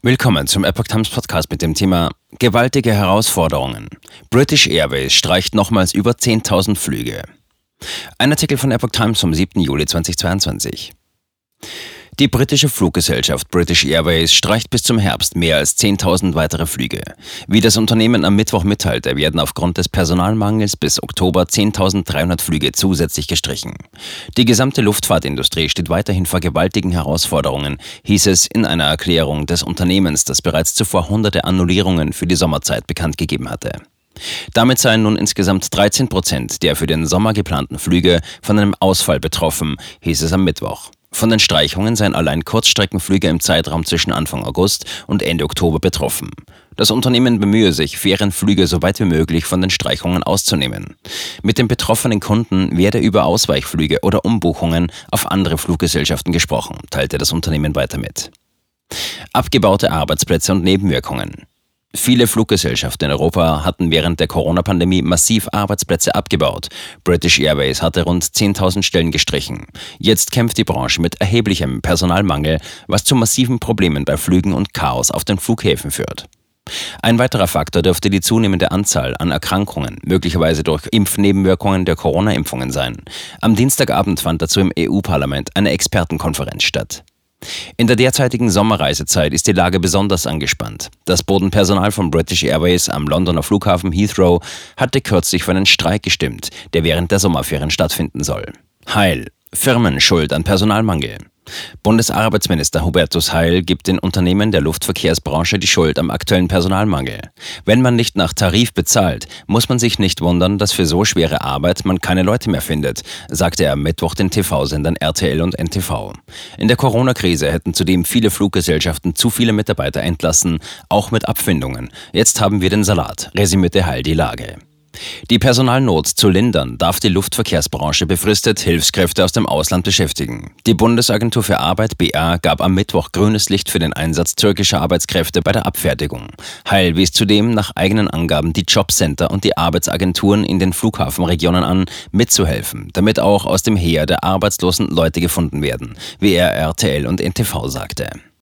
Willkommen zum Epoch Times Podcast mit dem Thema Gewaltige Herausforderungen. British Airways streicht nochmals über 10.000 Flüge. Ein Artikel von Epoch Times vom 7. Juli 2022. Die britische Fluggesellschaft British Airways streicht bis zum Herbst mehr als 10.000 weitere Flüge. Wie das Unternehmen am Mittwoch mitteilte, werden aufgrund des Personalmangels bis Oktober 10.300 Flüge zusätzlich gestrichen. Die gesamte Luftfahrtindustrie steht weiterhin vor gewaltigen Herausforderungen, hieß es in einer Erklärung des Unternehmens, das bereits zuvor hunderte Annullierungen für die Sommerzeit bekannt gegeben hatte. Damit seien nun insgesamt 13 Prozent der für den Sommer geplanten Flüge von einem Ausfall betroffen, hieß es am Mittwoch. Von den Streichungen seien allein Kurzstreckenflüge im Zeitraum zwischen Anfang August und Ende Oktober betroffen. Das Unternehmen bemühe sich, fairen Flüge so weit wie möglich von den Streichungen auszunehmen. Mit den betroffenen Kunden werde über Ausweichflüge oder Umbuchungen auf andere Fluggesellschaften gesprochen, teilte das Unternehmen weiter mit. Abgebaute Arbeitsplätze und Nebenwirkungen. Viele Fluggesellschaften in Europa hatten während der Corona-Pandemie massiv Arbeitsplätze abgebaut. British Airways hatte rund 10.000 Stellen gestrichen. Jetzt kämpft die Branche mit erheblichem Personalmangel, was zu massiven Problemen bei Flügen und Chaos auf den Flughäfen führt. Ein weiterer Faktor dürfte die zunehmende Anzahl an Erkrankungen, möglicherweise durch Impfnebenwirkungen der Corona-Impfungen sein. Am Dienstagabend fand dazu im EU-Parlament eine Expertenkonferenz statt. In der derzeitigen Sommerreisezeit ist die Lage besonders angespannt. Das Bodenpersonal von British Airways am Londoner Flughafen Heathrow hatte kürzlich für einen Streik gestimmt, der während der Sommerferien stattfinden soll. Heil. Firmen schuld an Personalmangel. Bundesarbeitsminister Hubertus Heil gibt den Unternehmen der Luftverkehrsbranche die Schuld am aktuellen Personalmangel. Wenn man nicht nach Tarif bezahlt, muss man sich nicht wundern, dass für so schwere Arbeit man keine Leute mehr findet, sagte er am Mittwoch den TV-Sendern RTL und NTV. In der Corona-Krise hätten zudem viele Fluggesellschaften zu viele Mitarbeiter entlassen, auch mit Abfindungen. Jetzt haben wir den Salat, resümierte Heil die Lage. Die Personalnot zu lindern darf die Luftverkehrsbranche befristet Hilfskräfte aus dem Ausland beschäftigen. Die Bundesagentur für Arbeit BA gab am Mittwoch grünes Licht für den Einsatz türkischer Arbeitskräfte bei der Abfertigung. Heil wies zudem nach eigenen Angaben die Jobcenter und die Arbeitsagenturen in den Flughafenregionen an, mitzuhelfen, damit auch aus dem Heer der arbeitslosen Leute gefunden werden, wie er RTL und NTV sagte.